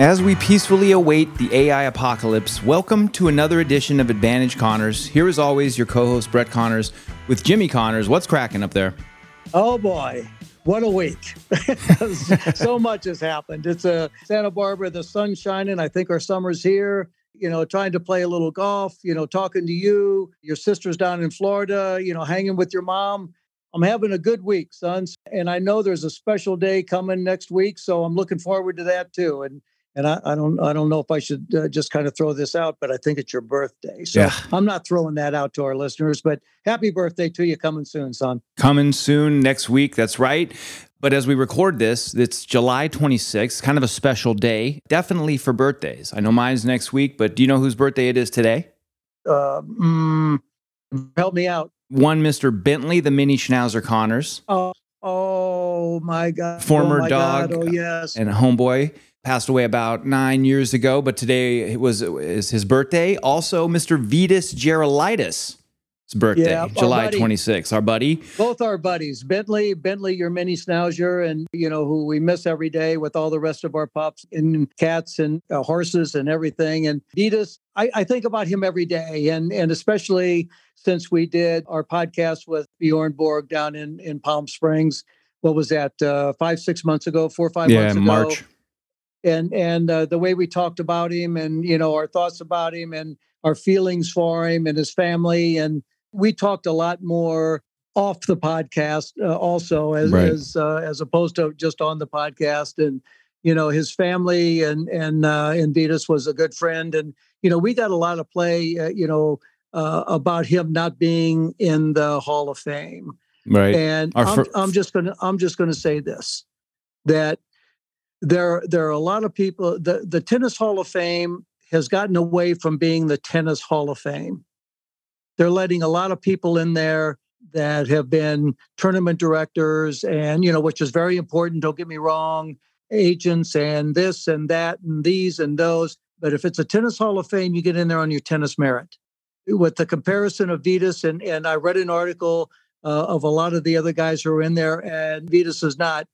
As we peacefully await the AI apocalypse, welcome to another edition of Advantage Connors. Here, as always, your co host, Brett Connors, with Jimmy Connors. What's cracking up there? Oh, boy. What a week. so much has happened. It's a Santa Barbara, the sun's shining. I think our summer's here. You know, trying to play a little golf, you know, talking to you, your sister's down in Florida, you know, hanging with your mom. I'm having a good week, sons. And I know there's a special day coming next week. So I'm looking forward to that too. And and I, I, don't I don't know if I should uh, just kind of throw this out, but I think it's your birthday, so Yeah. I'm not throwing that out to our listeners. But happy birthday to you, coming soon, son. Coming soon next week, that's right. But as we record this, it's July 26th, kind of a special day, definitely for birthdays. I know mine's next week, but do you know whose birthday it is today? Uh, mm, help me out. One Mr. Bentley, the mini Schnauzer Connors, Oh, oh my God! Former oh my dog God. Oh yes. and a homeboy. Passed away about nine years ago, but today it was is his birthday. Also, Mr. Vitas Gerulaitis. His birthday, Yeah, July buddy. 26th. Our buddy. Both our buddies, Bentley, Bentley, your mini schnauzer, and you know who we miss every day with all the rest of our pups and cats and uh, horses and everything. And Vitas, I, I think about him every day, and and especially since we did our podcast with Bjorn Borg down in in Palm Springs. What was that? Uh, five, six months ago, four, or five yeah, months ago. March. And and uh, the way we talked about him and you know our thoughts about him and our feelings for him and his family and we talked a lot more off the podcast uh, also as Right. as uh, as opposed to just on the podcast and you know his family and and uh, and Vitas was a good friend and you know we got a lot of play uh, you know uh, about him not being in the Hall of Fame Right. and I'm, I'm just gonna I'm just gonna say this that there there are a lot of people the, the tennis hall of fame has gotten away from being the tennis hall of fame they're letting a lot of people in there that have been tournament directors and you know which is very important don't get me wrong agents and this and that and these and those but if it's a tennis hall of fame you get in there on your tennis merit with the comparison of Vitas and and I read an article uh, of a lot of the other guys who are in there, and Vitas is not.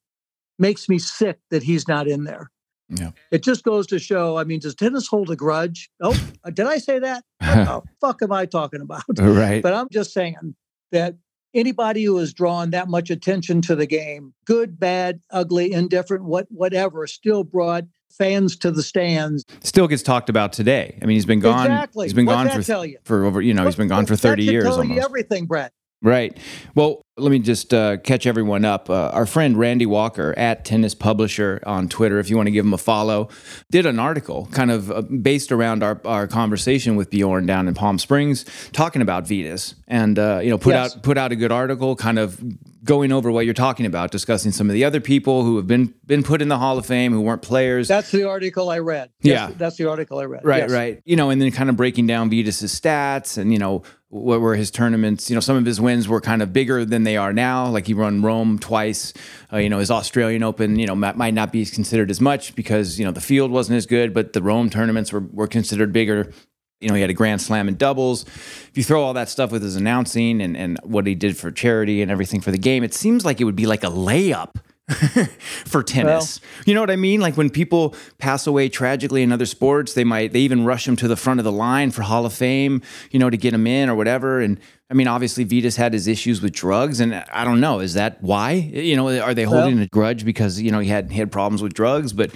Makes me sick that he's not in there. Yeah. It just goes to show. I mean, does tennis hold a grudge? Oh, did I say that? What the fuck am I talking about? right. But I'm just saying that anybody who has drawn that much attention to the game, good, bad, ugly, indifferent, what whatever, still brought fans to the stands. Still gets talked about today. I mean, he's been gone. Exactly. He's been What's gone for for over. You know, he's been gone for thirty years tell almost. You everything, Brett. Right. Well, let me just uh, catch everyone up. Uh, our friend Randy Walker at Tennis Publisher on Twitter, if you want to give him a follow, did an article kind of uh, based around our, our conversation with Bjorn down in Palm Springs, talking about Vitas, and uh, you know put Yes. out put out a good article, kind of going over what you're talking about, discussing some of the other people who have been been put in the Hall of Fame who weren't players. That's the article I read. Yeah. That's, the article I read. Right, Yes. right. You know, and then kind of breaking down Vitas's stats and, you know, what were his tournaments. You know, some of his wins were kind of bigger than they are now. Like he run Rome twice. Uh, you know, his Australian Open, you know, might, might not be considered as much because, you know, the field wasn't as good, but the Rome tournaments were, were considered bigger. You know, he had a grand slam in doubles. If you throw all that stuff with his announcing and, and what he did for charity and everything for the game, it seems like it would be like a layup for tennis. you know what I mean? Like when people pass away tragically in other sports, they might they even rush them to the front of the line for Hall of Fame, you know, to get them in or whatever. And I mean, obviously Vitas had his issues with drugs, and I don't know, is that why? You know, are they holding a grudge because you know he had he had problems with drugs, but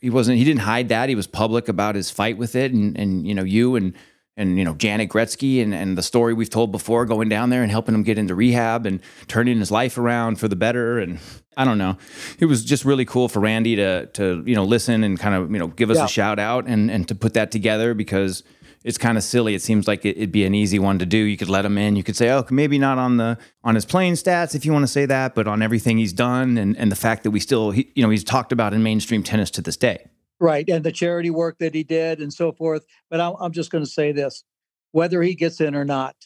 he wasn't. He didn't hide that. He was public about his fight with it, and and you know you and and you know Janet Gretzky and, and the story we've told before, going down there and helping him get into rehab and turning his life around for the better. And I don't know, it was just really cool for Randy to to you know listen and kind of you know give us Yeah. a shout out and and to put that together because it's kind of silly. It seems like it, it'd be an easy one to do. You could let him in. You could say, oh, maybe not on the on his playing stats if you want to say that, but on everything he's done and and the fact that we still he, you know he's talked about in mainstream tennis to this day. Right. And the charity work that he did and so forth. But I'm, I'm just going to say this whether he gets in or not,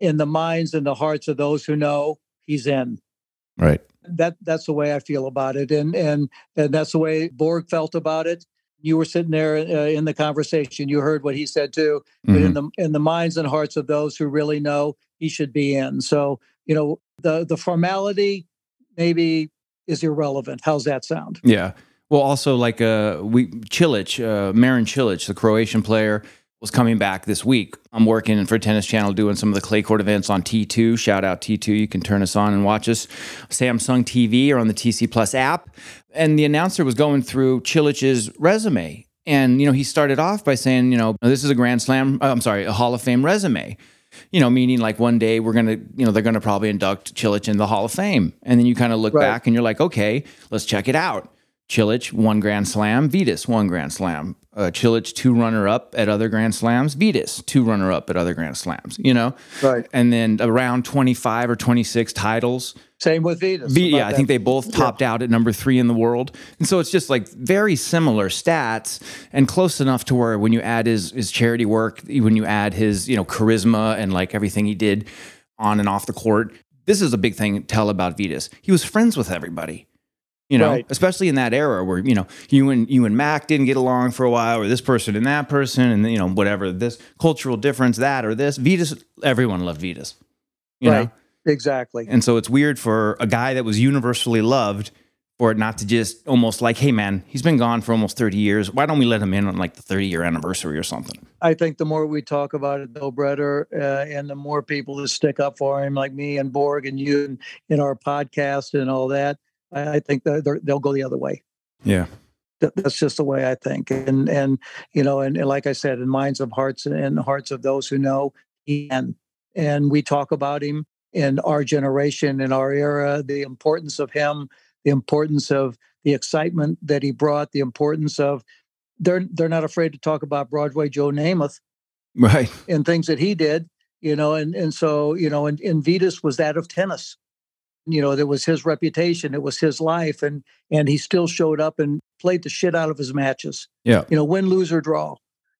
in the minds and the hearts of those who know, he's in. Right. That That's the way I feel about it. And, and, and that's the way Borg felt about it. You were sitting there uh, in the conversation. You heard what he said too. But in the in the minds and hearts of those who really know, he should be in. So you know the the formality maybe is irrelevant. How's that sound? Yeah. Well, also like uh, we Cilic, uh, Marin Cilic, the Croatian player, was coming back this week. I'm working for Tennis Channel doing some of the clay court events on T2. Shout out T2. You can turn us on and watch us. Samsung TV or on the TC Plus app. And the announcer was going through Cilic's resume. And, you know, he started off by saying, you know, this is a Grand Slam, uh, I'm sorry, a Hall of Fame resume. You know, meaning like one day we're going to, you know, they're going to probably induct Cilic in the Hall of Fame. And then you kind of look Right. back and you're like, okay, let's check it out. Cilic, one Grand Slam. Vitas, one Grand Slam. Uh, Cilic, two runner up at other Grand Slams. Vitas, two runner up at other Grand Slams, you know? Right. And then around 25 or 26 titles. Same with Vitas. V- yeah, I that. think they both topped out at number three in the world. And so it's just like very similar stats and close enough to where when you add his, his charity work, when you add his, you know, charisma and like everything he did on and off the court, this is a big thing to tell about Vitas. He was friends with everybody. You know, Right. especially in that era where you know you and you and Mac didn't get along for a while, or this person and that person, and you know whatever this cultural difference, that or this. Vitas, everyone loved Vitas. You Right. know, Exactly. and so it's weird for a guy that was universally loved for it not to just almost like, hey man, he's been gone for almost 30 years. Why don't we let him in on like the 30 year anniversary or something? I think the more we talk about it, Bill Bretter, uh, and the more people that stick up for him, like me and Borg and you in, in our podcast and all that, I, think that they'll go the other way. Yeah. That's just the way I think. And and you know, and, and like I said, in minds of hearts and hearts of those who know, he can. And we talk about him in our generation, in our era, the importance of him, the importance of the excitement that he brought, the importance of they're they're not afraid to talk about Broadway Joe Namath Right. and things that he did, you know, and and so you know, and, and Vitas was that of tennis. You know, there was his reputation, it was his life, and and he still showed up and played the shit out of his matches. Yeah. You know, win, lose, or draw.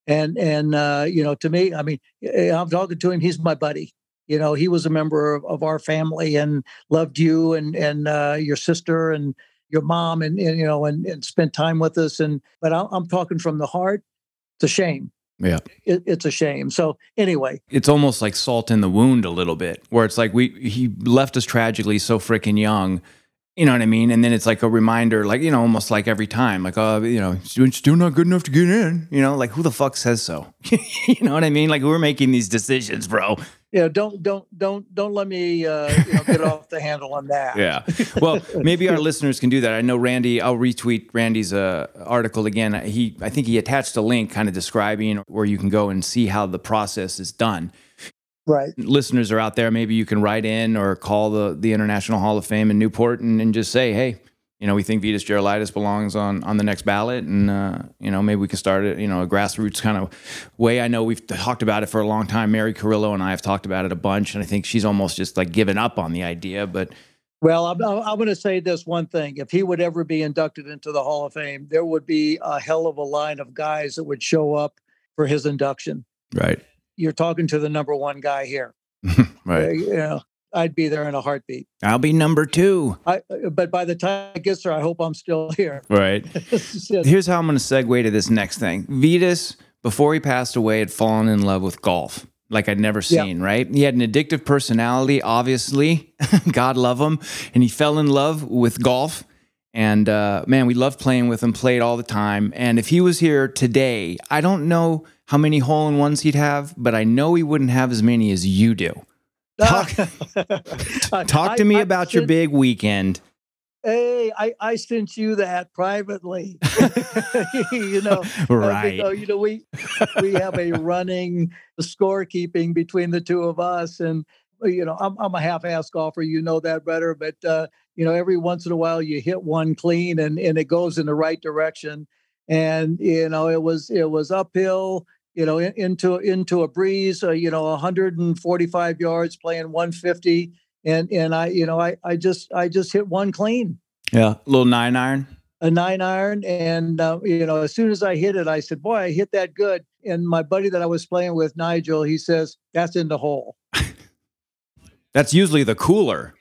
And and uh, you know, to me, I mean, eh, I'm talking to him. He's my buddy. You know, he was a member of, of our family and loved you and and uh, your sister and your mom and, and you know and, and spent time with us. And but I'm, I'm talking from the heart. It's a shame. Yeah. It, it's a shame. So anyway, It's almost like salt in the wound a little bit, where it's like we he left us tragically so freaking young. You know what I mean? And then it's like a reminder, like, you know, almost like every time, like, oh, you know, still not good enough to get in. You know, like who the fuck says so? you know what I mean? Like we're making these decisions, bro. You know, don't don't don't don't let me uh, you know, get off the handle on that. Yeah. Well, maybe our listeners can do that. I know Randy. I'll retweet Randy's uh, article again. He, I think he attached a link, kind of describing where you can go and see how the process is done. Right. Listeners are out there. Maybe you can write in or call the the International Hall of Fame in Newport and, and just say, hey. You know, we think Vitas Gerulaitis belongs on on the next ballot, and uh, you know maybe we can start it. You know, a grassroots kind of way. I know we've talked about it for a long time. Mary Carrillo and I have talked about it a bunch, and I think she's almost just like given up on the idea. But Well, I'm, I'm going to say this one thing: if he would ever be inducted into the Hall of Fame, there would be a hell of a line of guys that would show up for his induction. right, You're talking to the number one guy here. right. Uh, know, I'd be there in a heartbeat. I'll be number two. I, uh, but by the time it gets there, I hope I'm still here. Right. This is it. Here's how I'm going to segue to this next thing. Vitas, before he passed away, had fallen in love with golf like I'd never Yeah. seen, right? He had an addictive personality, obviously. God love him. And he fell in love with golf. And uh, man, we loved playing with him, played all the time. And if he was here today, I don't know how many hole in ones he'd have, but I know he wouldn't have as many as you do. Talk, talk to me I- I about your big weekend. Hey, I, I sent you that privately. you know, uh, Right. because, you know, we we have a running scorekeeping between the two of us, and uh, you know, I'm I'm a half-ass golfer. You know that better, but uh, you know, every once in a while you hit one clean, and and it goes in the right direction. And you know, it was it was uphill. You know, in, into into a breeze. Uh, you know, 145 yards, playing 150 and and I you know I I just I just hit one clean Yeah. A little nine iron. a nine iron and uh, you know as soon as I hit it I said boy I hit that good and my buddy that I was playing with Nigel he says that's in the hole That's usually the cooler.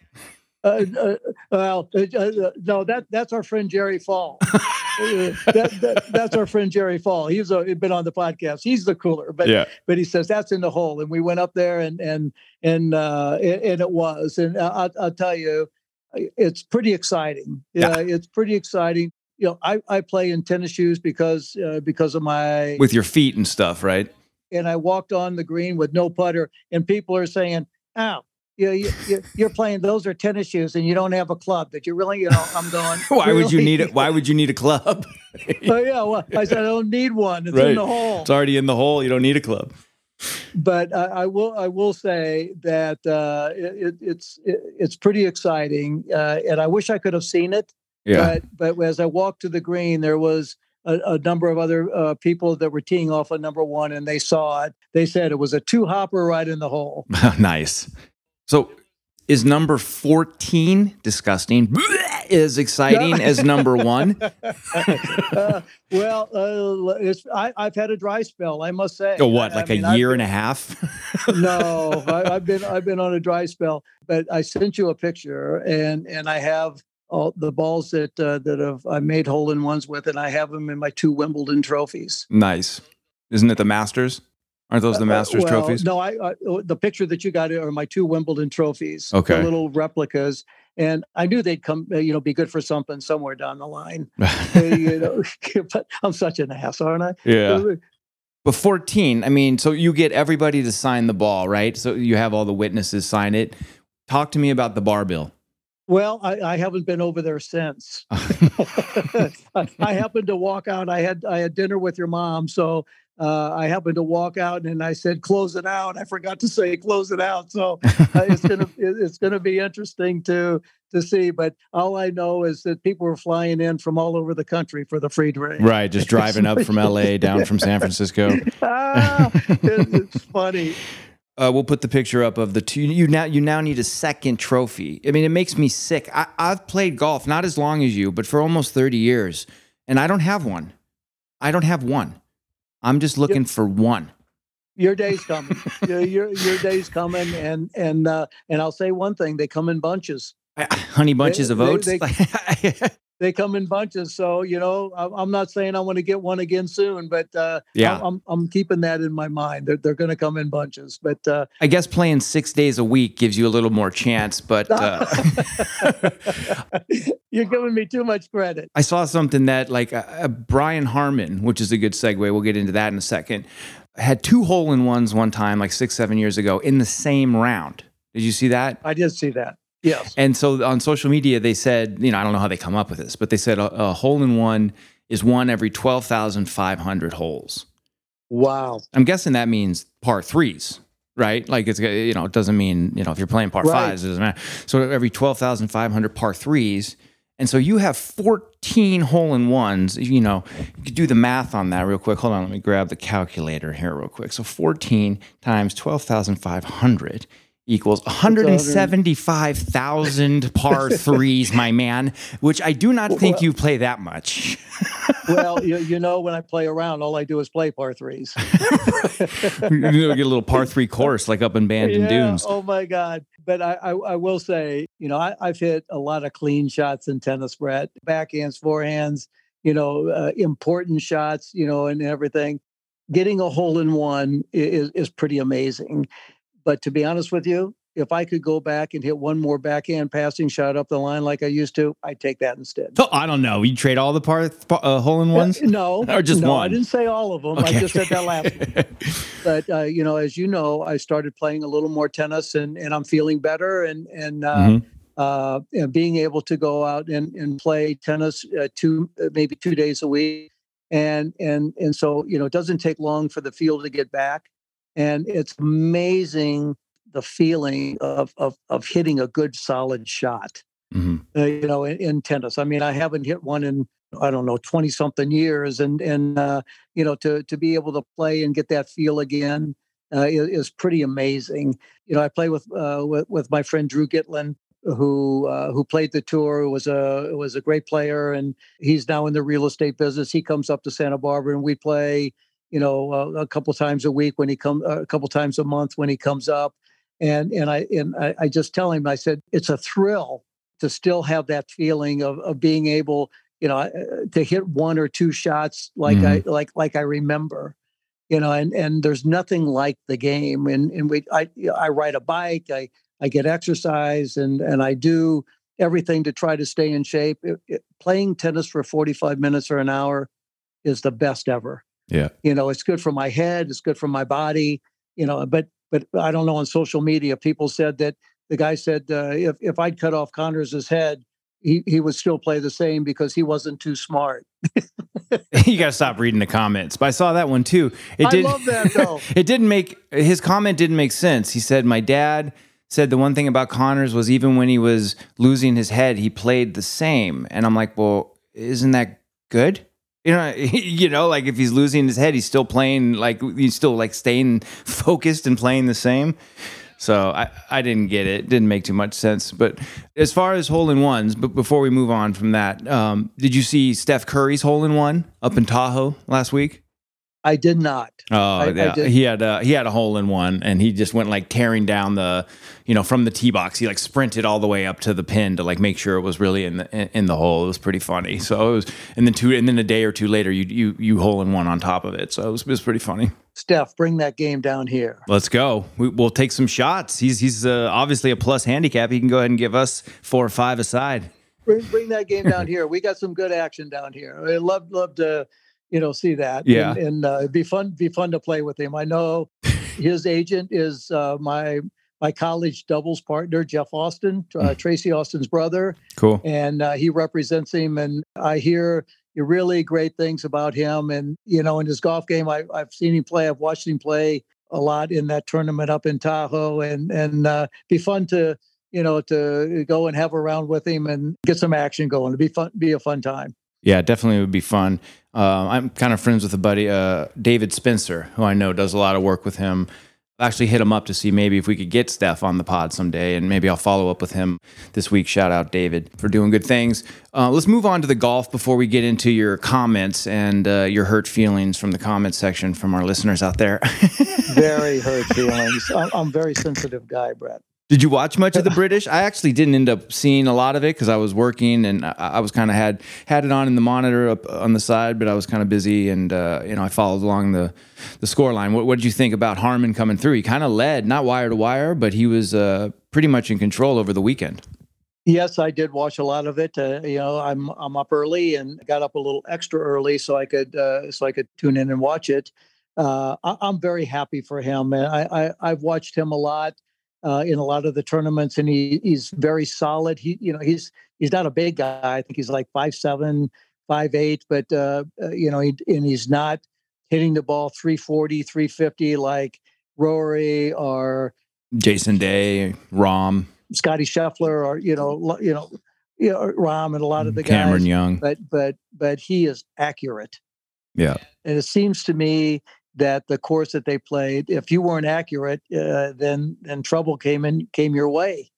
uh, uh, well uh, uh, no that that's our friend Jerry Fall that, that, that's our friend Jerry Fall he's a, been on the podcast he's the cooler but yeah. but he says that's in the hole and we went up there and and and uh and, it was and I'll, I'll tell you it's pretty exciting Yeah. uh, it's pretty exciting you know, I, I play in tennis shoes because uh, because of my with your feet and stuff, right? And I walked on the green with no putter, and people are saying, "Ow, you, you, you're playing those are tennis shoes and you don't have a club that you really you know i'm going why really? would you need it why would you need a club oh yeah well i said i don't need one it's right. in the hole it's already in the hole you don't need a club but uh, i will i will say that uh, it, it's it, it's pretty exciting uh, and i wish i could have seen it yeah. but but as i walked to the green there was a, a, number of other uh, people that were teeing off at number one and they saw it. They said it was a two hopper right in the hole. nice. So is number 14 disgusting? Is exciting as number one? Uh, well uh, I, have had a dry spell i must say. Oh what like I mean, a year been, and a half? No I, have been i've been on a dry spell but i sent you a picture and and i have all the balls that uh, that have i made hole in ones with and i have them in my two wimbledon trophies. Nice. Isn't it the masters Aren't those the uh, uh, Masters well, trophies? No, I, I, oh, the picture that you got are my two Wimbledon trophies. Okay, little replicas, and I knew they'd come, uh, you know, be good for something somewhere down the line. you know, but I'm such an ass, aren't I? Yeah. But 14, I mean, so you get everybody to sign the ball, right? So you have all the witnesses sign it. Talk to me about the bar bill. Well, I, I, haven't been over there since. I, I, happened to walk out. I had I had dinner with your mom, so uh, I happened to walk out and I said, "Close it out." I forgot to say, "Close it out." So uh, it's gonna it's gonna be interesting to to see. But all I know is that people were flying in from all over the country for the free drink. Right, just driving up from L.A. down from San Francisco. ah, it, it's funny. Uh, we'll put the picture up of the two. You now you now need a second trophy. I mean, it makes me sick. I, I've played golf not as long as you, but for almost thirty years, and I don't have one. I don't have one. I'm just looking for one. Your day's coming. your, your, your day's coming, and and uh, and I'll say one thing: they come in bunches. Honey bunches they, of oats. They, they, they, come in bunches. So you know, I'm not saying I want to get one again soon, but uh, yeah, I'm I'm keeping that in my mind. They're they're going to come in bunches. But uh, I guess playing six days a week gives you a little more chance. But uh, You're giving me too much credit. I saw something that like uh, uh, Brian Harman, which is a good segue. We'll get into that in a second. Had two hole in ones one time, like six, seven years ago, in the same round. Did you see that? I did see that. Yes. And so on social media, they said, you know, I don't know how they come up with this, but they said a, a hole in one is one every 12,500 holes. Wow. I'm guessing that means par threes right? Like it's you know it doesn't mean you know if you're playing par right. fives it doesn't matter. So every twelve thousand five hundred par threes, and so you have fourteen hole in ones. You know you could do the math on that real quick. Hold on, let me grab the calculator here real quick. So fourteen times twelve thousand five hundred equals 175,000 par threes, my man, which I do not think well, you play that much. well, you, you, know, when I play around, all I do is play par threes. you know, get a little par three course like up in Bandon yeah, Dunes. Oh my God. But I, I, I will say, you know, I, have hit a lot of clean shots in tennis, Brett, backhands, forehands, you know, uh, important shots, you know, and everything. Getting a hole in one is, is pretty amazing. But to be honest with you, if I could go back and hit one more backhand passing shot up the line like I used to, I'd take that instead. Oh, I don't know. You trade all the par, uh, hole in ones? Uh, no, or just no, one. I didn't say all of them. Okay. I just said that last one. But uh, you know, as you know, I started playing a little more tennis, and and I'm feeling better, and and. Uh, mm-hmm. Uh, and being able to go out and, and play tennis uh, two uh, maybe two days a week, and and and so you know it doesn't take long for the field to get back and it's amazing the feeling of of of hitting a good solid shot. Mm-hmm. Uh, you know, in, in, tennis. I mean, I haven't hit one in I don't know twenty something years, and and uh, you know to to be able to play and get that feel again uh, is, is, pretty amazing. You know, I play with uh, with, with my friend Drew Gitlin, who uh, who played the tour was a was a great player and he's now in the real estate business he comes up to santa barbara and we play you know, uh, a couple times a week when he come, uh, a couple times a month when he comes up, and and I and I, I, just tell him, I said, it's a thrill to still have that feeling of of being able, you know, uh, to hit one or two shots like mm-hmm. I like like I remember, you know, and and there's nothing like the game, and and we I I ride a bike, I I get exercise, and and I do everything to try to stay in shape. It, it, playing tennis for 45 minutes or an hour is the best ever. Yeah. You know, it's good for my head, it's good for my body, you know, but but I don't know on social media people said that the guy said uh, if if I'd cut off Connors' head, he, he would still play the same because he wasn't too smart. you got to stop reading the comments. But I saw that one too. It did, I love that though. it didn't make his comment didn't make sense. He said, "My dad said the one thing about Connors was even when he was losing his head, he played the same." And I'm like, "Well, isn't that good?" You know, you know, like if he's losing his head, he's still playing like he's still like staying focused and playing the same. So I, I didn't get it. Didn't make too much sense. But as far as hole in ones, but before we move on from that, um, did you see Steph Curry's hole in one up in Tahoe last week? I did not. Oh, I, yeah. I he had a, he had a hole in one, and he just went like tearing down the, you know, from the tee box. He like sprinted all the way up to the pin to like make sure it was really in the in the hole. It was pretty funny. So it was, and then two, and then a day or two later, you you you hole in one on top of it. So it was, it was pretty funny. Steph, bring that game down here. Let's go. We, will take some shots. He's he's uh, obviously a plus handicap. He can go ahead and give us four or five aside. Bring bring that game down here. We got some good action down here. I love love to you know see that. Yeah, and, and uh, it'd be fun be fun to play with him. I know his agent is uh, my my college doubles partner Jeff Austin, uh, mm. Tracy Austin's brother. Cool. And uh, he represents him, and I hear really great things about him. And, you know, in his golf game, I, have seen him play. I've watched him play a lot in that tournament up in Tahoe and, and uh, be fun to, you know, to go and have a round with him and get some action going. It'd be fun, be a fun time. Yeah, definitely would be fun. Uh, I'm kind of friends with a buddy, uh, David Spencer, who I know does a lot of work with him actually hit him up to see maybe if we could get Steph on the pod someday, and maybe I'll follow up with him this week. Shout out David for doing good things. Uh, let's move on to the golf before we get into your comments and uh, your hurt feelings from the comment section from our listeners out there. very hurt feelings. I'm, I'm a very sensitive guy, Brett. Did you watch much of the British? I actually didn't end up seeing a lot of it because I was working and I, was kind of had had it on in the monitor up on the side, but I was kind of busy and uh, you know I followed along the the score line. What, what did you think about Harman coming through? He kind of led, not wire to wire, but he was uh, pretty much in control over the weekend. Yes, I did watch a lot of it. Uh, you know, I'm I'm up early and got up a little extra early so I could uh, so I could tune in and watch it. Uh, I, am very happy for him. I, I I've watched him a lot uh, in a lot of the tournaments, and he he's very solid. He you know he's he's not a big guy. I think he's like five seven, five eight, but uh, uh, you know, he, and he's not hitting the ball 340, 350 like Rory or Jason Day, Rahm, Scotty Scheffler, or you know, you know, you know, Rahm and a lot of the Cameron guys. Cameron Young, but but but he is accurate. Yeah, and it seems to me that the course that they played, if you weren't accurate, uh, then then trouble came in came your way.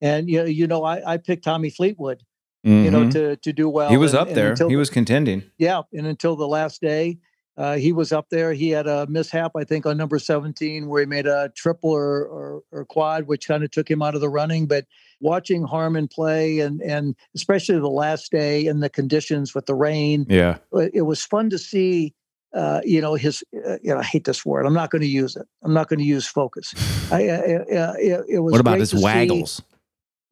And you know, you know, I, I picked Tommy Fleetwood, mm-hmm. you know, mm-hmm. to to do well. He was and, up there. He was contending. Yeah, and until the last day, uh, he was up there. He had a mishap, I think, on number 17, where he made a triple or, or, or quad, which kind of took him out of the running. But watching Harman play, and and especially the last day and the conditions with the rain, yeah, it was fun to see uh, you know his uh, you know I hate this word. I'm not going to use it. I'm not going to use focus. I, uh, it, it, was. What about his waggles?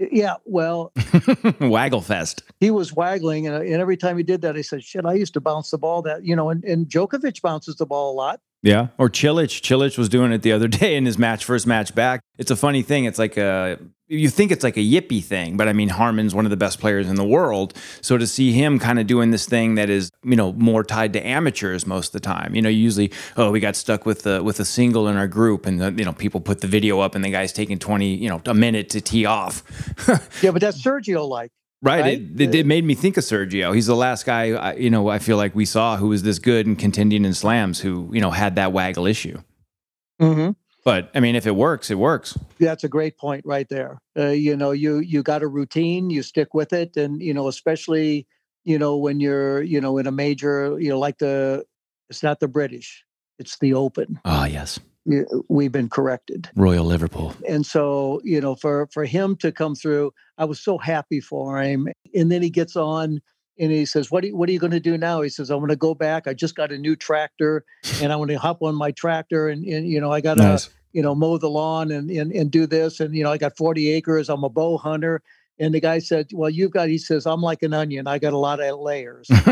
See, yeah, well, waggle fest. He was waggling, and, and every time he did that, I said, "Shit, I used to bounce the ball that you know." And, and Djokovic bounces the ball a lot. Yeah, or Cilic. Cilic was doing it the other day in his match, first match back. It's a funny thing. It's like a you think it's like a yippy thing, but I mean Harman's one of the best players in the world. So to see him kind of doing this thing that is you know more tied to amateurs most of the time. You know, usually oh we got stuck with the with a single in our group, and the, you know people put the video up, and the guy's taking twenty you know a minute to tee off. yeah, but that's Sergio like. Right. right? It, it, it, made me think of Sergio. He's the last guy, I, you know, I feel like we saw who was this good and contending in slams who, you know, had that waggle issue. Mm-hmm. But I mean, if it works, it works. That's a great point right there. Uh, you know, you you got a routine, you stick with it, and you know, especially you know when you're you know in a major, you know, like the it's not the British, it's the Open. Ah, yes we've been corrected. Royal Liverpool. And so, you know, for for him to come through, I was so happy for him. And then he gets on and he says, "What are you, what are you going to do now?" He says, "I'm going to go back. I just got a new tractor, and I want to hop on my tractor, and, and you know, I got to nice. you know mow the lawn and, and and do this, and you know, I got 40 acres. I'm a bow hunter." and the guy said, "Well, you've got." He says, "I'm like an onion. I got a lot of layers."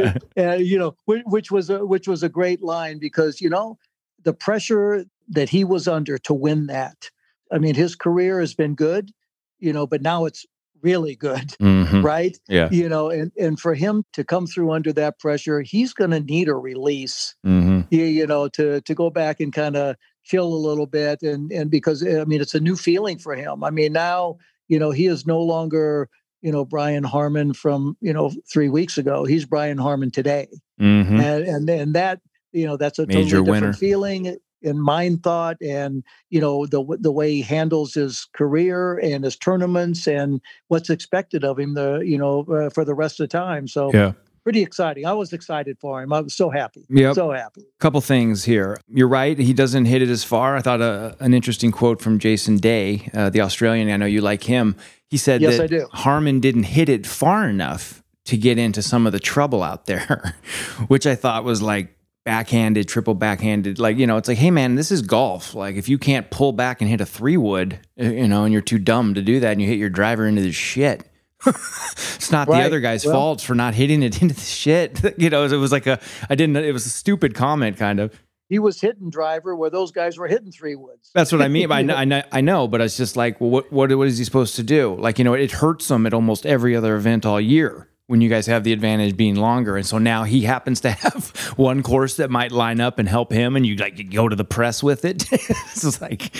and you know, which, which was a which was a great line because you know the pressure that he was under to win that. I mean, his career has been good, you know, but now it's really good, mm-hmm. right? Yeah. You know, and and for him to come through under that pressure, he's going to need a release. Mm-hmm. You, you know, to to go back and kind of chill a little bit, and and because I mean, it's a new feeling for him. I mean, now you know he is no longer you know Brian Harman from you know three weeks ago. He's Brian Harman today, mm-hmm. and and and that you know that's a Major totally different winner. feeling and mind thought and you know the the way he handles his career and his tournaments and what's expected of him the you know uh, for the rest of the time so yeah pretty exciting. I was excited for him. I was so happy. Yeah, so happy. Couple things here. You're right. He doesn't hit it as far. I thought a, uh, an interesting quote from Jason Day, uh, the Australian. I know you like him. He said yes, that I do. Harman didn't hit it far enough to get into some of the trouble out there, which I thought was like backhanded, triple backhanded. Like, you know, it's like, hey, man, this is golf. Like, if you can't pull back and hit a three wood, uh, you know, and you're too dumb to do that and you hit your driver into the shit. it's not right. the other guy's well, fault for not hitting it into the shit. you know, it was like a, I didn't, it was a stupid comment kind of. He was hitting driver where those guys were hitting three woods. That's what I mean. I, know, I know, I know, but it's just like, well, what, what, what is he supposed to do? Like, you know, it hurts him at almost every other event all year when you guys have the advantage being longer. And so now he happens to have one course that might line up and help him, and you like you go to the press with it. it's like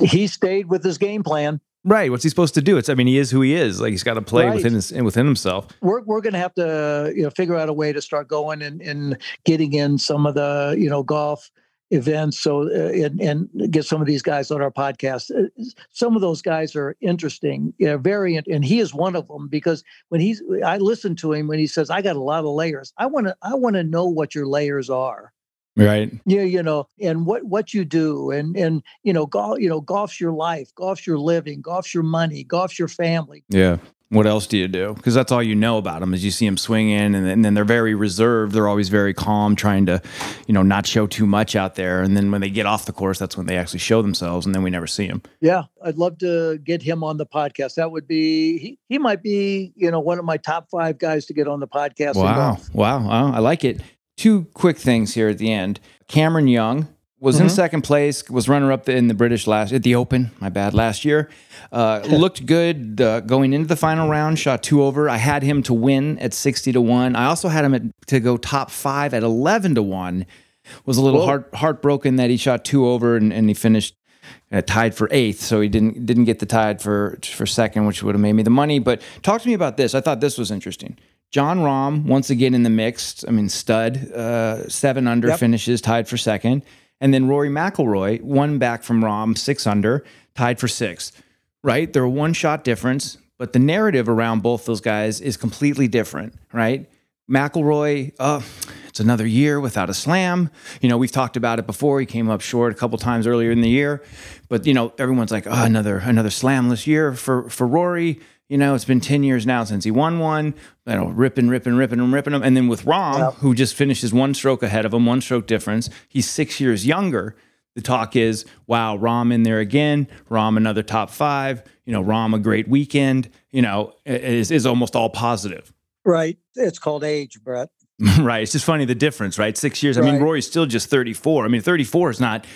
he stayed with his game plan. Right. What's he supposed to do? It's I mean, he is who he is. Like he's got to play right. within his within himself. We're we're gonna have to you know figure out a way to start going and, and getting in some of the, you know, golf events so uh, and, and, get some of these guys on our podcast. Uh, some of those guys are interesting yeah very and he is one of them because when he's i listen to him when he says i got a lot of layers i want to i want to know what your layers are. Right. Yeah you know and what what you do and and you know golf you know golf's your life golf's your living golf's your money golf's your family. Yeah what else do you do? Because that's all you know about them is you see them swinging, and then, and then, they're very reserved. They're always very calm, trying to, you know, not show too much out there. And then when they get off the course, that's when they actually show themselves, and then we never see them. Yeah, I'd love to get him on the podcast. That would be he. He might be, you know, one of my top five guys to get on the podcast. Wow, wow, wow! I like it. Two quick things here at the end. Cameron Young was mm-hmm. in second place, was runner up in the British last at the Open. My bad, last year. Uh, looked good uh, going into the final round. Shot two over. I had him to win at sixty to one. I also had him at, to go top five at eleven to one. Was a little heart heartbroken that he shot two over and, and he finished uh, tied for eighth, so he didn't didn't get the tied for for second, which would have made me the money. But talk to me about this. I thought this was interesting. Jon Rahm once again in the mixed. I mean, stud uh, seven under yep. finishes tied for second. And then Rory McIlroy, one back from Rahm, six under, tied for sixth. Right? They're a one shot difference, but the narrative around both those guys is completely different. Right? McIlroy, uh, it's another year without a slam. You know, we've talked about it before. He came up short a couple times earlier in the year, but you know, everyone's like, oh, another another slamless year for for Rory. You know, it's been 10 years now since he won one, you know, ripping, ripping, ripping and ripping him. And then with Rahm, who just finishes one stroke ahead of him, one stroke difference, he's six years younger. The talk is, wow, Rahm in there again, Rahm another top five, you know, Rahm a great weekend, you know, is, is almost all positive. Right. It's called age, Brett. right. It's just funny the difference, right? Six years. Right. I mean, Rory's still just 34. I mean, 34 is not,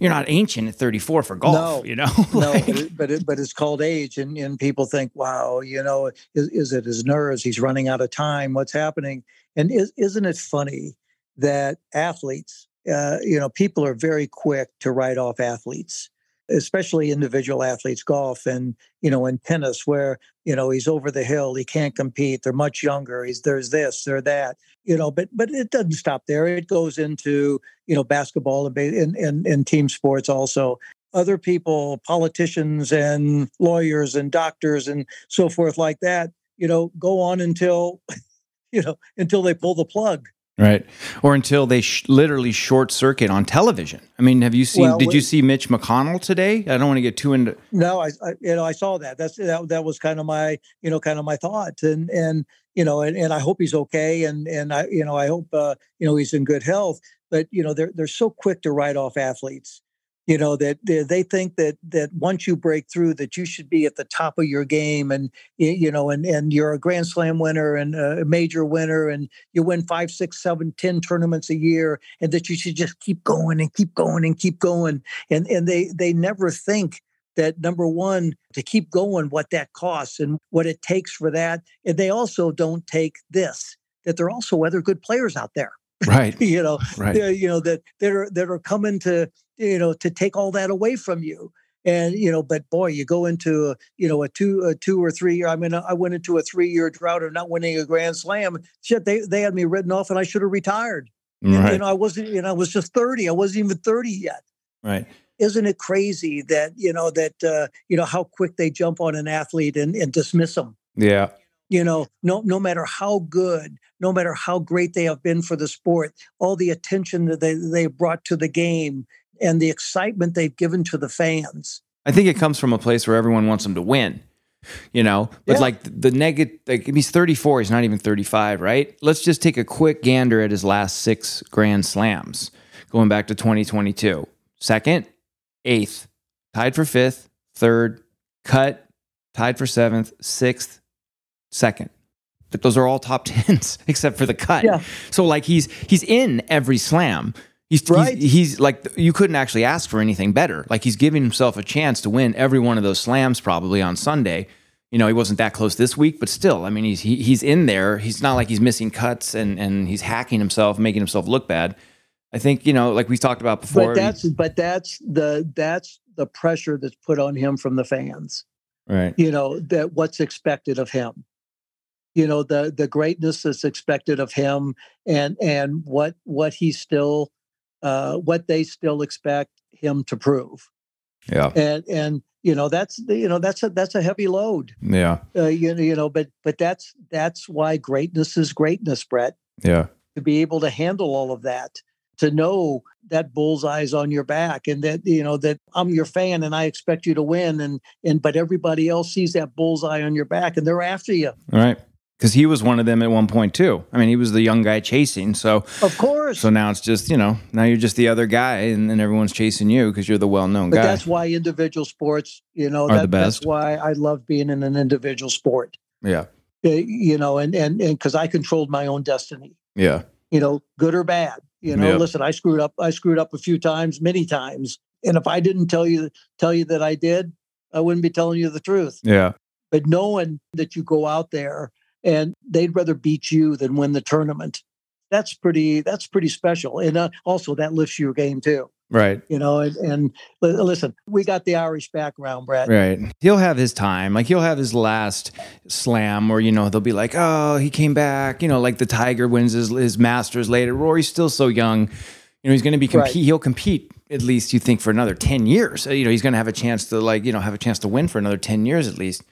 you're not ancient at 34 for golf, no, you know? no, but, it, but, it, but, it's called age. And, and people think, wow, you know, is, is it his nerves? He's running out of time. What's happening? And is, isn't it funny that athletes, uh, you know, people are very quick to write off athletes especially individual athletes, golf and you know, in tennis, where you know he's over the hill, he can't compete. They're much younger. He's there's this, there that, you know. But but it doesn't stop there. It goes into you know basketball and and and, and team sports also. Other people, politicians and lawyers and doctors and so forth like that, you know, go on until you know until they pull the plug Right. Or until they sh- literally short circuit on television. I mean, have you seen, well, did you see Mitch McConnell today? I don't want to get too into. No, I, I, you know, I saw that. That's, that, that was kind of my, you know, kind of my thought. And, and, you know, and, and I hope he's okay. And, and I, you know, I hope, uh, you know, he's in good health, but, you know, they're, they're so quick to write off athletes you know that they think that that once you break through that you should be at the top of your game and you know and and you're a grand slam winner and a major winner and you win five six seven ten tournaments a year and that you should just keep going and keep going and keep going. And and they they never think that number one to keep going what that costs and what it takes for that. And they also don't take this that there are also other good players out there. Right. You know right. you know that that are that are coming to you know to take all that away from you. And you know but boy you go into a, you know a two a two or three year i mean i went into a three year drought of not winning a grand slam. Shit they they had me written off and i should have retired. Right. and, you know i wasn't you know i was just 30 i wasn't even 30 yet. Right. Isn't it crazy that you know that uh, you know how quick they jump on an athlete and, and dismiss them yeah. You know no no matter how good no matter how great they have been for the sport all the attention that they they brought to the game and the excitement they've given to the fans i think it comes from a place where everyone wants them to win you know but yeah. like the negative like he's 34 he's not even 35 right let's just take a quick gander at his last six grand slams going back to 2022 second eighth tied for fifth third cut tied for seventh sixth second. But those are all top tens except for the cut. Yeah. So like he's he's in every slam. He's, right. he's, he's like you couldn't actually ask for anything better. Like he's giving himself a chance to win every one of those slams probably on Sunday. You know, he wasn't that close this week, but still, I mean, he's he, he's in there. He's not like he's missing cuts and and he's hacking himself, making himself look bad. I think you know, like we talked about before. But that's he, but that's the that's the pressure that's put on him from the fans. Right. You know that what's expected of him you know the the greatness that's expected of him and and what what he still uh what they still expect him to prove. Yeah. And and you know that's you know that's a that's a heavy load. Yeah. Uh, you, you know but but that's that's why greatness is greatness brett. Yeah. To be able to handle all of that to know that bullseye's on your back and that you know that I'm your fan and I expect you to win and and but everybody else sees that bullseye on your back and they're after you. All right because he was one of them at one point too. I mean, he was the young guy chasing. So of course. So now it's just you know now you're just the other guy, and, and everyone's chasing you because you're the well-known guy. but guy. That's why individual sports, you know, that, the best. that's why I love being in an individual sport. Yeah. Uh, you know, and and and because I controlled my own destiny. Yeah. You know, good or bad. You know, yep. listen, I screwed up. I screwed up a few times, many times, and if I didn't tell you tell you that I did, I wouldn't be telling you the truth. Yeah. But knowing that you go out there and they'd rather beat you than win the tournament. That's pretty. That's pretty special, and uh, also that lifts your game too. Right. You know, and, and listen, we got the Irish background, Brett. Right. He'll have his time. Like he'll have his last slam where, you know, they'll be like, oh, he came back. You know, like the Tiger wins his, his Masters later. Rory's still so young. You know, he's going to be compete. Right. He'll compete at least, you think, for another 10 years. You know, he's going to have a chance to, like, you know, have a chance to win for another 10 years at least.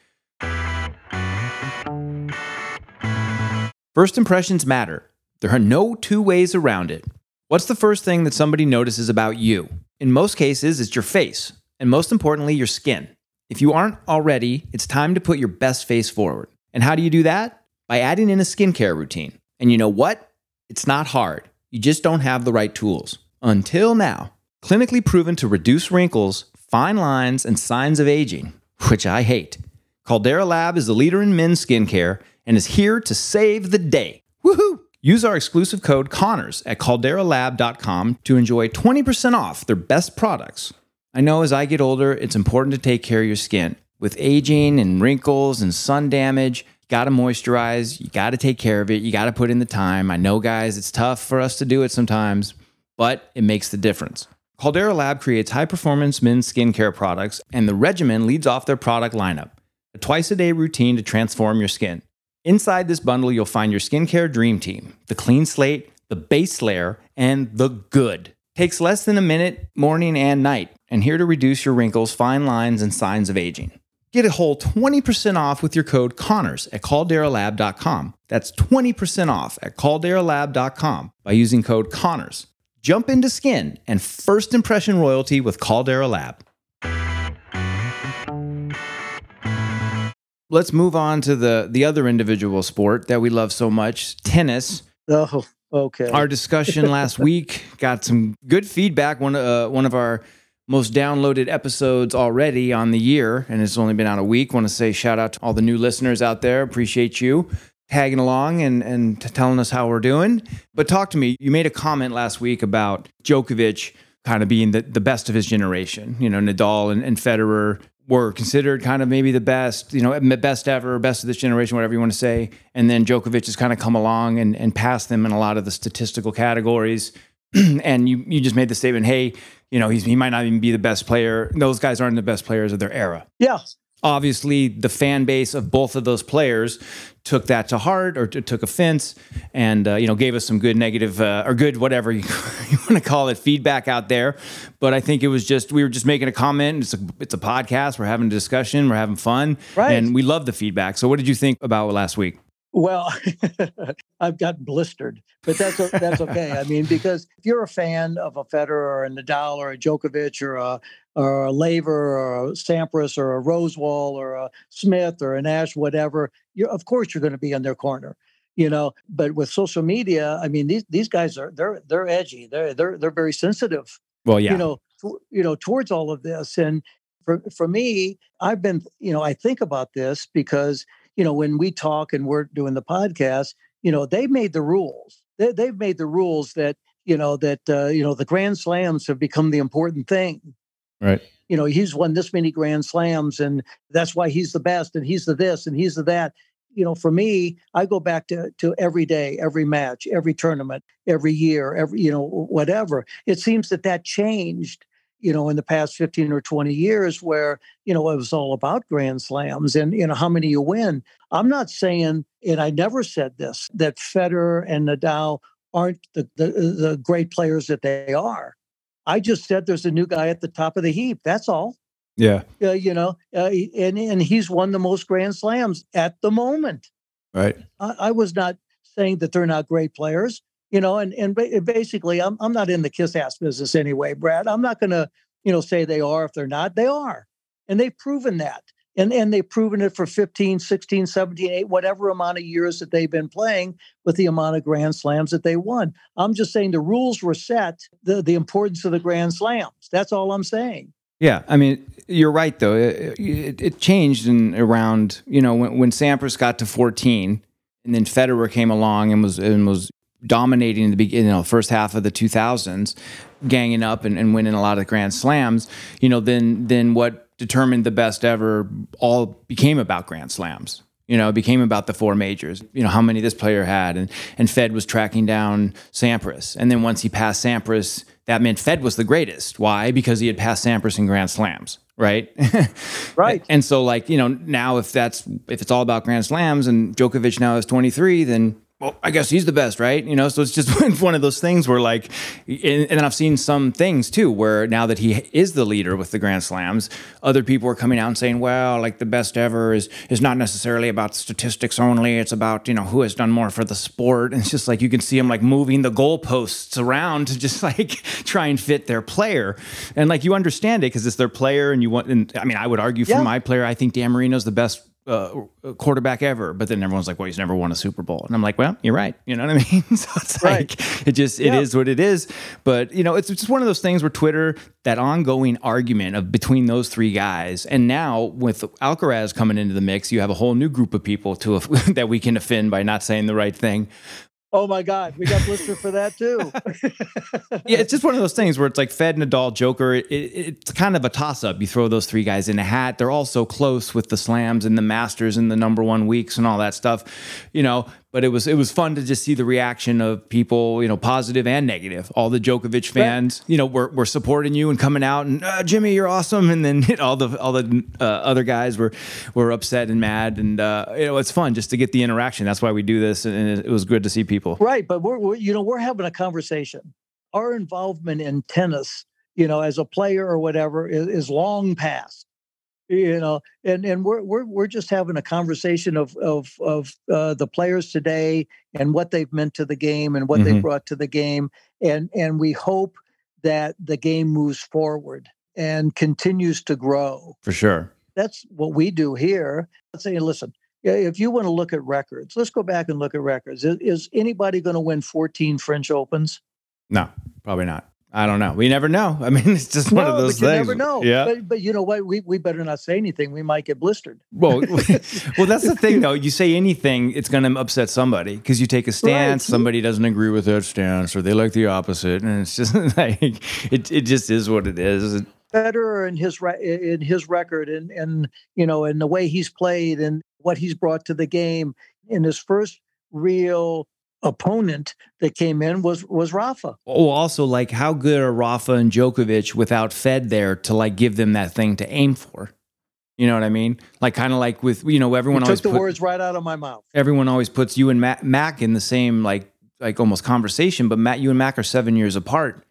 First impressions matter. There are no two ways around it. What's the first thing that somebody notices about you? In most cases, it's your face, and most importantly, your skin. If you aren't already, it's time to put your best face forward. And how do you do that? By adding in a skincare routine. And you know what? It's not hard. You just don't have the right tools. Until now. Clinically proven to reduce wrinkles, fine lines, and signs of aging, which I hate. Caldera Lab is the leader in men's skincare and is here to save the day. Woohoo! Use our exclusive code Connors at calderalab.com to enjoy 20% off their best products. I know as I get older, it's important to take care of your skin. With aging and wrinkles and sun damage, you gotta moisturize, you gotta take care of it, you gotta put in the time. I know, guys, it's tough for us to do it sometimes, but it makes the difference. Caldera Lab creates high performance men's skincare products, and the regimen leads off their product lineup a twice a day routine to transform your skin. Inside this bundle, you'll find your skincare dream team the clean slate, the base layer, and the good. Takes less than a minute morning and night, and here to reduce your wrinkles, fine lines, and signs of aging. Get a whole 20% off with your code Connors at calderalab.com. That's 20% off at calderalab.com by using code Connors. Jump into skin and first impression royalty with Caldera Lab. Let's move on to the the other individual sport that we love so much, tennis. Oh, okay. Our discussion last week got some good feedback. One uh, one of our most downloaded episodes already on the year, and it's only been out a week. Want to say shout out to all the new listeners out there. Appreciate you tagging along and, and telling us how we're doing. But talk to me. You made a comment last week about Djokovic kind of being the, the best of his generation. You know, Nadal and, and Federer were considered kind of maybe the best, you know, best ever, best of this generation, whatever you want to say. And then Djokovic has kind of come along and, and passed them in a lot of the statistical categories. and you you just made the statement, hey, you know, he's, he might not even be the best player. Those guys aren't the best players of their era. Yeah. Obviously, the fan base of both of those players took that to heart or t- took offense and, uh, you know, gave us some good negative uh, or good, whatever you, you want to call it, feedback out there. But I think it was just, we were just making a comment. It's a, it's a podcast. We're having a discussion. We're having fun. Right. And we love the feedback. So, what did you think about last week? Well, I've got blistered, but that's that's okay. I mean, because if you're a fan of a Federer or a Nadal or a Djokovic or a or a Laver or a Sampras or a Rosewall or a Smith or an Ashe, whatever, you're of course you're going to be in their corner, you know. But with social media, I mean, these these guys are they're they're edgy. They're they're they're very sensitive. Well, yeah, you know, you know, towards all of this. And for for me, I've been, you know, I think about this because you know, when we talk and we're doing the podcast, you know, they made the rules. They, they've made the rules that you know that uh, you know the grand slams have become the important thing. Right. You know, he's won this many grand slams, and that's why he's the best, and he's the this, and he's the that. You know, for me, I go back to to every day, every match, every tournament, every year, every you know whatever. It seems that that changed you know, in the past 15 or 20 years where, you know, it was all about grand slams and, you know, how many you win. I'm not saying, and I never said this, that Federer and Nadal aren't the, the, the great players that they are. I just said there's a new guy at the top of the heap. That's all. Yeah. Uh, you know, uh, and, and he's won the most grand slams at the moment. Right. I, I was not saying that they're not great players you know and and eh, basically i'm i'm not in the kiss ass business anyway brad. I'm not going to you know say they are if they're not. They are and they've proven that and and they've proven it for 15 16 17 8 whatever amount of years that they've been playing with the amount of grand slams that they won. I'm just saying the rules were set the the importance of the grand slams. That's all i'm saying. Yeah, I mean, you're right though. Eh, eh, it, it, it changed in around you know when, when Sampras got to 14, and then Federer came along and was and was dominating in the beginning, you know, first half of the 2000s, ganging up and, and winning a lot of Grand Slams, you know, then then what determined the best ever all became about Grand Slams. You know, it became about the four majors. You know how many this player had, and and Fed was tracking down Sampras, and then once he passed Sampras, that meant Fed was the greatest. Why? Because he had passed Sampras in Grand Slams, right? right. And so, like you know, now if that's if it's all about Grand Slams, and Djokovic now is twenty three, then well, I guess he's the best, right? You know, so it's just one of those things where, like, and, and I've seen some things too where now that he is the leader with the Grand Slams, other people are coming out and saying, well, like the best ever is is not necessarily about statistics only. It's about you know who has done more for the sport. And it's just like you can see him like moving the goalposts around to just like try and fit their player, and like you understand it because it's their player, and you want. And I mean, I would argue for yeah. my player, I think Dan Marino's the best uh, quarterback ever. But then everyone's like, well, he's never won a Super Bowl. And I'm like, well, you're right. You know what I mean? so it's right. like, it just, it yeah. is what it is. But, you know, it's just one of those things where Twitter, that ongoing argument of between those three guys. And now with Alcaraz coming into the mix, you have a whole new group of people to that we can offend by not saying the right thing. Oh my God, we got blister for that too. yeah, it's just one of those things where it's like Fed, Nadal, Joker. It, it, it's kind of a toss up. You throw those three guys in a hat. They're all so close with the slams and the Masters and the number one weeks and all that stuff, you know but it was it was fun to just see the reaction of people, you know, positive and negative. All the Djokovic fans, you know, were, were supporting you and coming out and uh, Jimmy, you're awesome. And then all the all the uh, other guys were were upset and mad. And uh, you know, it's fun just to get the interaction. That's why we do this, and it was good to see people. Right, but we're, we're you know we're having a conversation. Our involvement in tennis, you know, as a player or whatever, is, is long past you know and and we're we're we're just having a conversation of of of uh, the players today and what they've meant to the game and what mm-hmm. they've brought to the game. And and we hope that the game moves forward and continues to grow. For sure. That's what we do here. Let's say listen if you want to look at records let's go back and look at records. Is, is anybody going to win 14 french opens? No probably not I don't know. We never know. I mean, it's just one of those but you things. never know. Yeah. But, but you know what? We, we better not say anything. We might get blistered. Well, well, that's the thing, though. You say anything, it's going to upset somebody because you take a stance. Right. Somebody doesn't agree with that stance, or they like the opposite, and it's just like it. It just is what it is. Federer and his re- in his record and and you know and the way he's played and what he's brought to the game in his first real opponent that came in was was Rafa. Oh, also, like how good are Rafa and Djokovic without Fed there to like give them that thing to aim for? You know what I mean? Like kind of like with you know everyone You always took the put- words right out of my mouth. everyone always puts you and Mac, Mac in the same like like almost conversation, but Matt, you and Mac are seven years apart.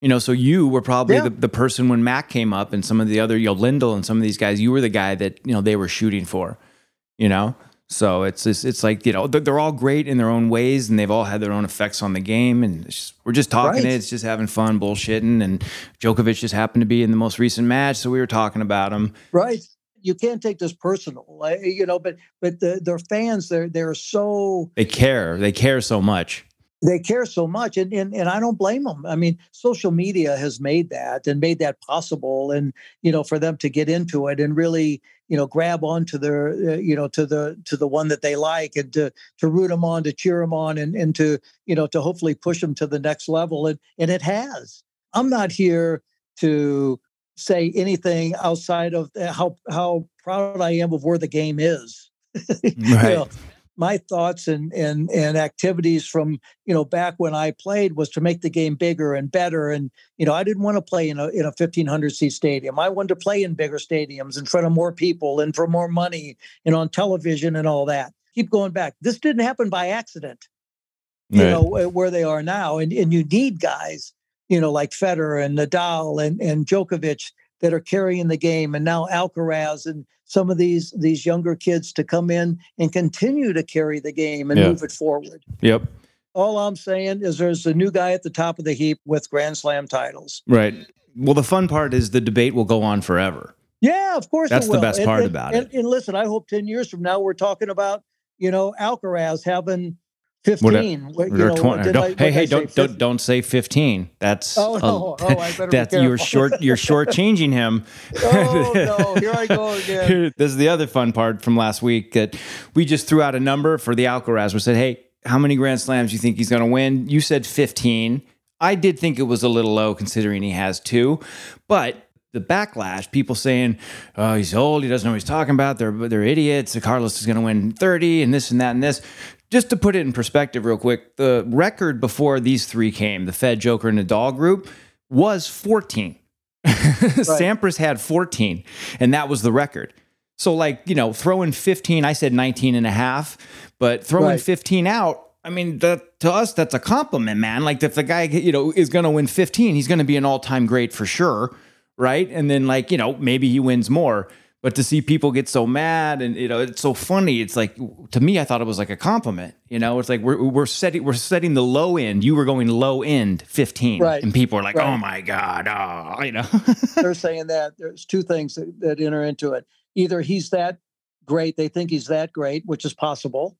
You know, so you were probably Yeah. the, the person when Mac came up, and some of the other, you know, Lendl and some of these guys, you were the guy that you know they were shooting for. You know, so it's just, it's like you know they're, all great in their own ways, and they've all had their own effects on the game, and it's just, we're just talking Right. it. It's just having fun, bullshitting, and Djokovic just happened to be in the most recent match, so we were talking about him. Right. You can't take this personal, eh, you know. But but the, their fans, they're they're so They care, they care so much. They care so much and, and and I don't blame them. I mean, social media has made that and made that possible and you know for them to get into it and really you know grab onto their uh, you know to the to the one that they like and to to root them on to cheer them on and and to you know to hopefully push them to the next level and and it has. I'm not here to say anything outside of how how proud I am of where the game is. You Right. know, my thoughts and and and activities from you know back when I played was to make the game bigger and better. And you know, I didn't want to play in a in a fifteen hundred seat stadium. I wanted to play in bigger stadiums in front of more people and for more money and on television and all that. Keep going back. This didn't happen by accident. You know where they are now, and and you need guys you know like Federer and Nadal and and Djokovic that are carrying the game, and now Alcaraz and some of these these younger kids to come in and continue to carry the game and Yeah. move it forward. Yep. All I'm saying is there's a new guy at the top of the heap with Grand Slam titles. Right. Well, the fun part is the debate will go on forever. Yeah, of course. it That's the best And- part and- about and, it. And listen, I hope ten years from now we're talking about you know Alcaraz having fifteen. What- you know, 20 did don't- I- hey, hey, don't, 50? don't don't say fifteen. That's Oh, no. Oh, I better be that's you're short. You're shortchanging him. Oh no! Here I go again. this is the other fun part from last week that we just threw out a number for the Alcaraz. We said, hey, how many Grand Slams do you think he's going to win? You said 15. I did think it was a little low considering he has two, but the backlash, people saying, oh, he's old, he doesn't know what he's talking about, they're, they're idiots, Carlos is going to win 30 and this and that and this. Just to put it in perspective, real quick, the record before these three came, the Fed, Joker, and Nadal group, was 14. Sampras had 14, and that was the record. So, like, you know, throwing 15, I said 19 and a half, but throwing Right. 15 out, I mean, that, to us, that's a compliment, man. Like, if the guy, you know, is going to win 15, he's going to be an all time great for sure. Right. And then, like, you know, maybe he wins more. But to see people get so mad and you know it's so funny, it's like to me I thought it was like a compliment. You know, it's like we're we're setting we're setting the low end. You were going low end fifteen, Right. and people are like, Right. "Oh my god!" Oh, you know. They're saying that there's two things that, that enter into it. Either he's that great, they think he's that great, which is possible,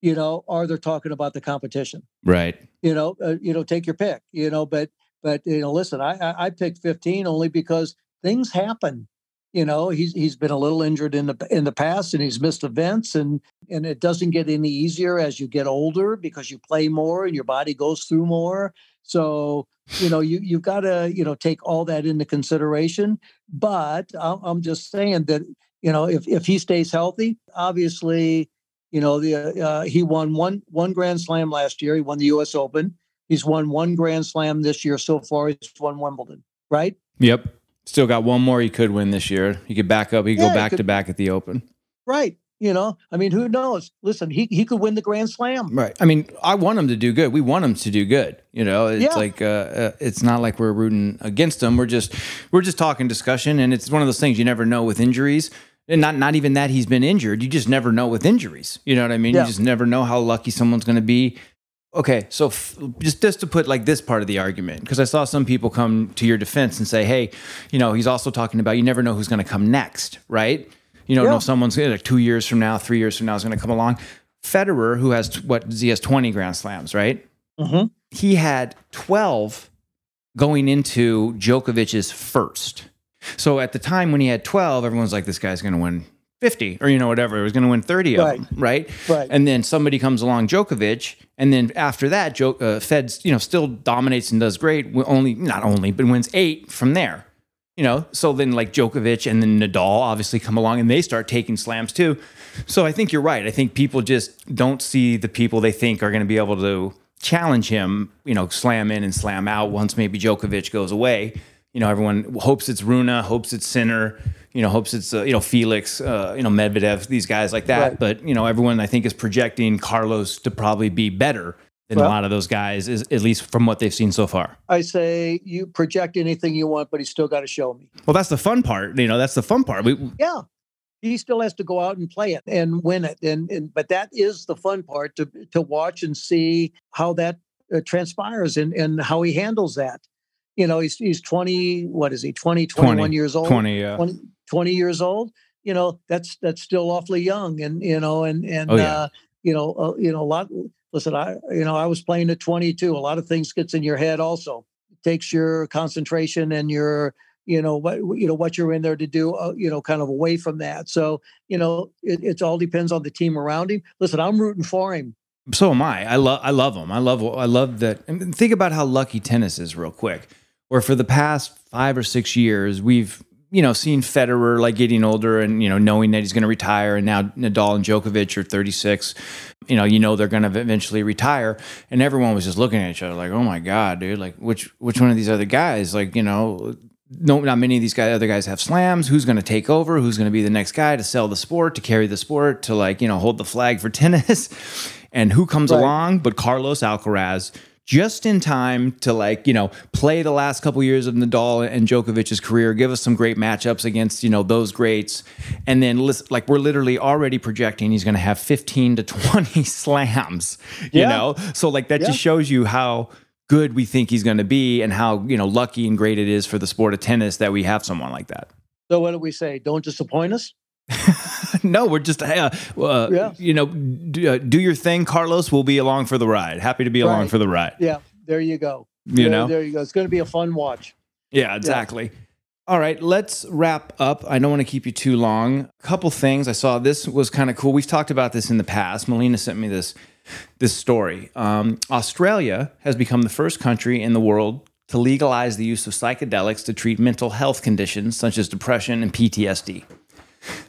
you know, or they're talking about the competition. right. You know, uh, you know, take your pick. You know, but but you know, listen, I I, I picked 15 only because things happen. You know, he's he's been a little injured in the in the past, and he's missed events, and and it doesn't get any easier as you get older because you play more and your body goes through more. So you know, you you've got to you know take all that into consideration. But I'm just saying that you know if if he stays healthy, obviously, you know the uh, he won one one Grand Slam last year. He won the U.S. Open. He's won one Grand Slam this year so far. He's won Wimbledon, right? Yep. Still got one more he could win this year. He could back up. He could Yeah, go back could- to back at the Open. Right. You know, I mean, who knows? Listen, he he could win the Grand Slam. Right. I mean, I want him to do good. We want him to do good. You know, it's Yeah. like uh, uh, it's not like we're rooting against him. We're just we're just talking discussion, and it's one of those things you never know with injuries. And not not even that he's been injured. You just never know with injuries. You know what I mean? Yeah. You just never know how lucky someone's going to be. Okay, so f- just just to put like this part of the argument, because I saw some people come to your defense and say, "Hey, you know, he's also talking about you never know who's going to come next, right? You don't know Yeah. if someone's like two years from now, three years from now is going to come along." Federer, who has what he has twenty Grand Slams, right? Mhm. He had twelve going into Djokovic's first. So at the time when he had 12, everyone's like, this guy's going to win 50 or, you know, whatever. He was going to win 30 Right. of them, right? Right. And then somebody comes along, Djokovic. And then after that, jo- uh, Feds, you know, still dominates and does great. Only, not only, but wins eight from there. You know, so then like Djokovic and then Nadal obviously come along and they start taking slams too. So I think you're right. I think people just don't see the people they think are going to be able to challenge him, you know, slam in and slam out once maybe Djokovic goes away. You know, everyone hopes it's Rune, hopes it's Sinner, you know, hopes it's, uh, you know, Felix, uh, you know, Medvedev, these guys like that. Right. But, you know, everyone I think is projecting Carlos to probably be better than a lot of those guys, is, at least from what they've seen so far. I say you project anything you want, but he's still got to show me. Well, that's the fun part. You know, that's the fun part. We, Yeah. He still has to go out and play it and win it. And, and but that is the fun part to to watch and see how that uh, transpires and, and how he handles that. You know, he's he's 20, what is he? 20, 21 20, years old. 20, uh, 20, 20 years old you know that's that's still awfully young and you know and and Oh, yeah. uh, you know uh, you know a lot listen i you know i was playing at 22 a lot of things gets in your head also it takes your concentration and your you know what you know what you're in there to do uh, you know kind of away from that so you know it, it all depends on the team around him listen i'm rooting for him so am I. I love I love them. I love I love that. And think about how lucky tennis is, real quick. Where for the past five or six years, we've you know seen Federer like getting older and you know knowing that he's going to retire, and now Nadal and Djokovic are 36. You know, you know they're going to eventually retire, and everyone was just looking at each other like, "Oh my god, dude! Like which which one of these other guys? Like you know." No, not many of these guys, other guys have slams. Who's going to take over? Who's going to be the next guy to sell the sport, to carry the sport, to like you know hold the flag for tennis? And who comes Right. along but Carlos Alcaraz just in time to like, you know, play the last couple years of Nadal and Djokovic's career, give us some great matchups against, you know, those greats. And then like we're literally already projecting he's going to have 15 to 20 slams, you Yeah. know? So like that Yeah. just shows you how good we think he's going to be and how, you know, lucky and great it is for the sport of tennis that we have someone like that. so what do we say don't disappoint us no, we're just, uh, uh, Yeah. you know, do, uh, do your thing, Carlos. We'll be along for the ride. Happy to be along for the ride. yeah there you go You there, know? there you go it's going to be a fun watch Yeah, exactly. All right, let's wrap up. I don't want to keep you too long. A couple things I saw. This was kind of cool. We've talked about this in the past. Melina sent me this this story. Um, Australia has become the first country in the world to legalize the use of psychedelics to treat mental health conditions such as depression and PTSD.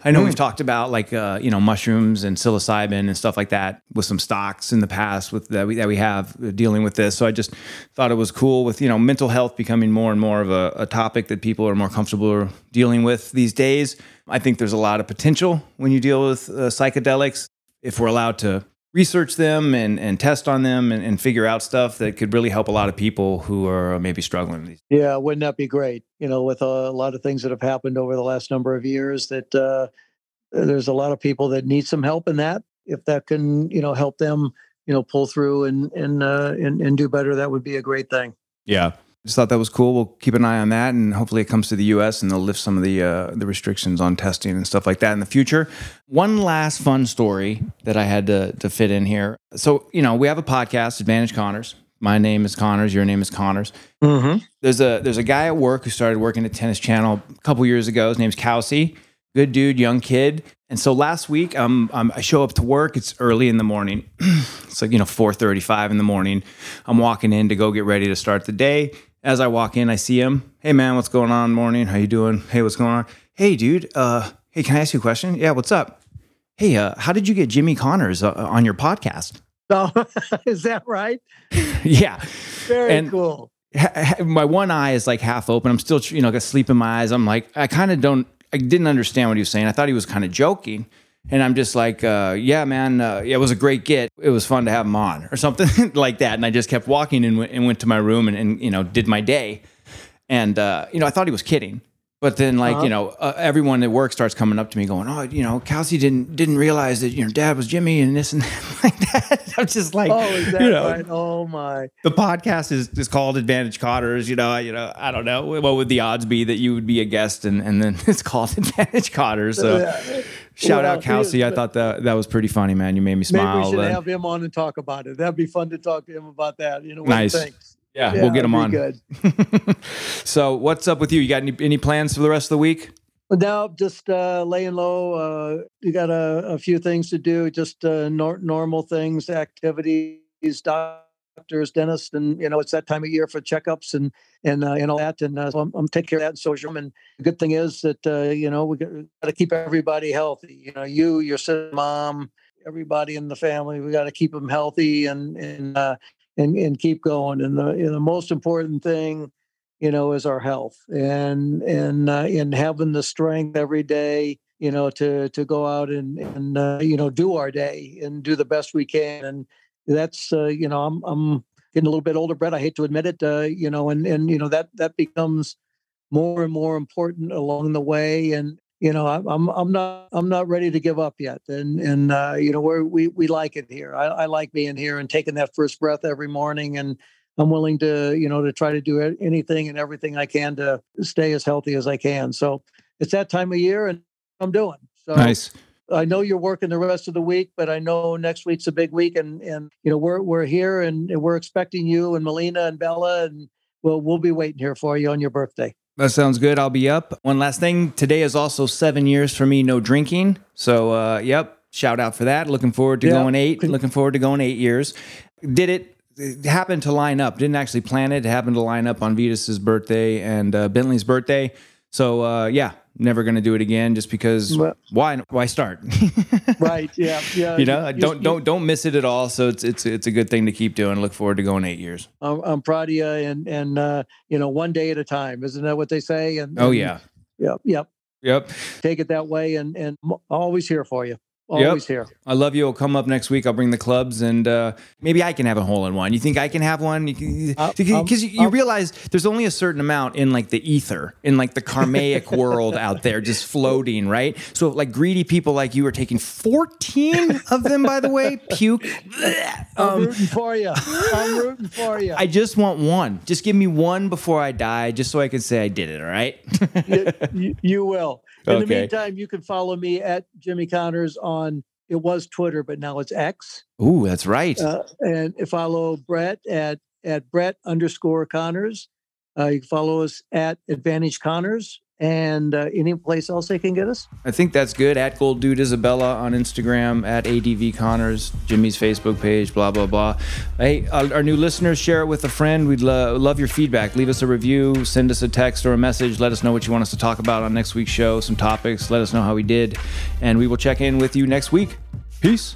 I know we've talked about like uh, you know mushrooms and psilocybin and stuff like that with some stocks in the past with that we, that we have uh, dealing with this. So I just thought it was cool with you know mental health becoming more and more of a, a topic that people are more comfortable dealing with these days. I think there's a lot of potential when you deal with uh, psychedelics if we're allowed to research them and, and test on them and, and figure out stuff that could really help a lot of people who are maybe struggling. Yeah, wouldn't that be great? You know, with a lot of things that have happened over the last number of years, that uh, there's a lot of people that need some help in that. If that can, you know, help them, you know, pull through and and uh, and, and do better, that would be a great thing. Yeah. Just thought that was cool. We'll keep an eye on that, and hopefully it comes to the U.S. and they'll lift some of the uh, the restrictions on testing and stuff like that in the future. One last fun story that I had to to fit in here. So you know we have a podcast, Advantage Connors. My name is Connors. Your name is Connors. Mm-hmm. There's a there's a guy at work who started working at Tennis Channel a couple years ago. His name's Kelsey. Good dude, young kid. And so last week, um, um, I show up to work. It's early in the morning. it's like you know 4:35 in the morning. I'm walking in to go get ready to start the day. As I walk in, I see him. Hey man, what's going on? Morning. How you doing? Hey, what's going on? Hey dude. Uh, hey, can I ask you a question? Yeah, what's up? Hey, uh, how did you get Jimmy Connors uh, on your podcast? So, is that right? yeah. Very And- cool. my one eye is like half open. I'm still, you know, got sleep in my eyes. I'm like, I kind of don't, I didn't understand what he was saying. I thought he was kind of joking. And I'm just like, uh, yeah, man, uh, it was a great get. It was fun to have him on or something like that. And I just kept walking and went, and went to my room and, and, you know, did my day. And, uh, you know, I thought he was kidding. But then, like Uh-huh. you know, uh, everyone at work starts coming up to me, going, "Oh, you know, Kelsey didn't didn't realize that your dad was Jimmy and this and that like that." I'm just like, Oh, is that you know, right? Oh my. the podcast is, is called Advantage Connors. You know, I- you know, I don't know what would the odds be that you would be a guest and, and then it's called Advantage Connors. So Yeah. shout Well, out Kelsey. I thought that that was pretty funny, man. You made me smile. Maybe we should Uh, have him on and talk about it. That'd be fun to talk to him about that. You know, what Nice. Think? Yeah, we'll get them on. Good. so, what's up with you? You got any, any plans for the rest of the week? No, just uh, laying low. Uh, you got a, a, few things to do, just uh, nor- normal things, activities, doctors, dentists, and you know it's that time of year for checkups and and uh, and all that. And uh, so I'm, I'm, taking care of that. And so social. And the good thing is that uh, you know we got, to keep everybody healthy. You know, you, your sister, mom, everybody in the family. We got to keep them healthy and and uh, and and keep going. And the the most important thing, you know, is our health and and uh, and having the strength every day. You know, to to go out and and uh, you know do our day and do the best we can. And that's uh, you know I'm I'm getting a little bit older, Brett. I hate to admit it. Uh, you know, and and you know that that becomes more and more important along the way. And you know, I'm I'm not I'm not ready to give up yet, and and uh, you know we we we like it here. I, I like being here and taking that first breath every morning, and I'm willing to you know to try to do anything and everything I can to stay as healthy as I can. So it's that time of year, and I'm doing. So nice. I know you're working the rest of the week, but I know next week's a big week, and and you know we're we're here and we're expecting you and Melina and Bella, and we'll we'll be waiting here for you on your birthday. That sounds good. I'll be up. One last thing. Today is also seven years for me, no drinking. So, uh, yep, shout out for that. Looking forward to going eight. Looking forward to going eight years. Did it, it happened to line up. Didn't actually plan it. It happened to line up on Vitas's birthday and uh, Bentley's birthday. So, uh, yeah, never going to do it again just because well, why why start right yeah yeah you know you, don't you, don't don't miss it at all. So it's it's it's a good thing to keep doing. Look forward to going eight years. I'm, I'm proud of you and and uh, you know one day at a time. Isn't that what they say? And, oh yeah. Yep yep. Yep. Take it that way and and always here for you Always yep. here. I love you. I'll come up next week. I'll bring the clubs and uh, maybe I can have a hole in one. You think I can have one? Because uh, um, you, you um, realize there's only a certain amount in like the ether, in like the karmaic world out there, just floating, right? So like greedy people like you are taking 14 of them, by the way. Puke. I'm um, rooting for you. I'm rooting for you. I just want one. Just give me one before I die, just so I can say I did it. All right. you, you, you will. In okay. the meantime, you can follow me at Jimmy Connors on it was Twitter, but now it's X. Ooh, that's right. Uh, and follow Brett at at Brett underscore Connors. Uh, you can follow us at Advantage Connors and uh, any place else they can get us. I think that's good. At Gold Dude Isabella on Instagram, at ADV Connors, Jimmy's Facebook page, blah blah blah. Hey, uh, our new listeners, share it with a friend. We'd lo- love your feedback. Leave us a review, send us a text or a message. Let us know what you want us to talk about on next week's show. Some topics. Let us know how we did, and we will check in with you next week. Peace.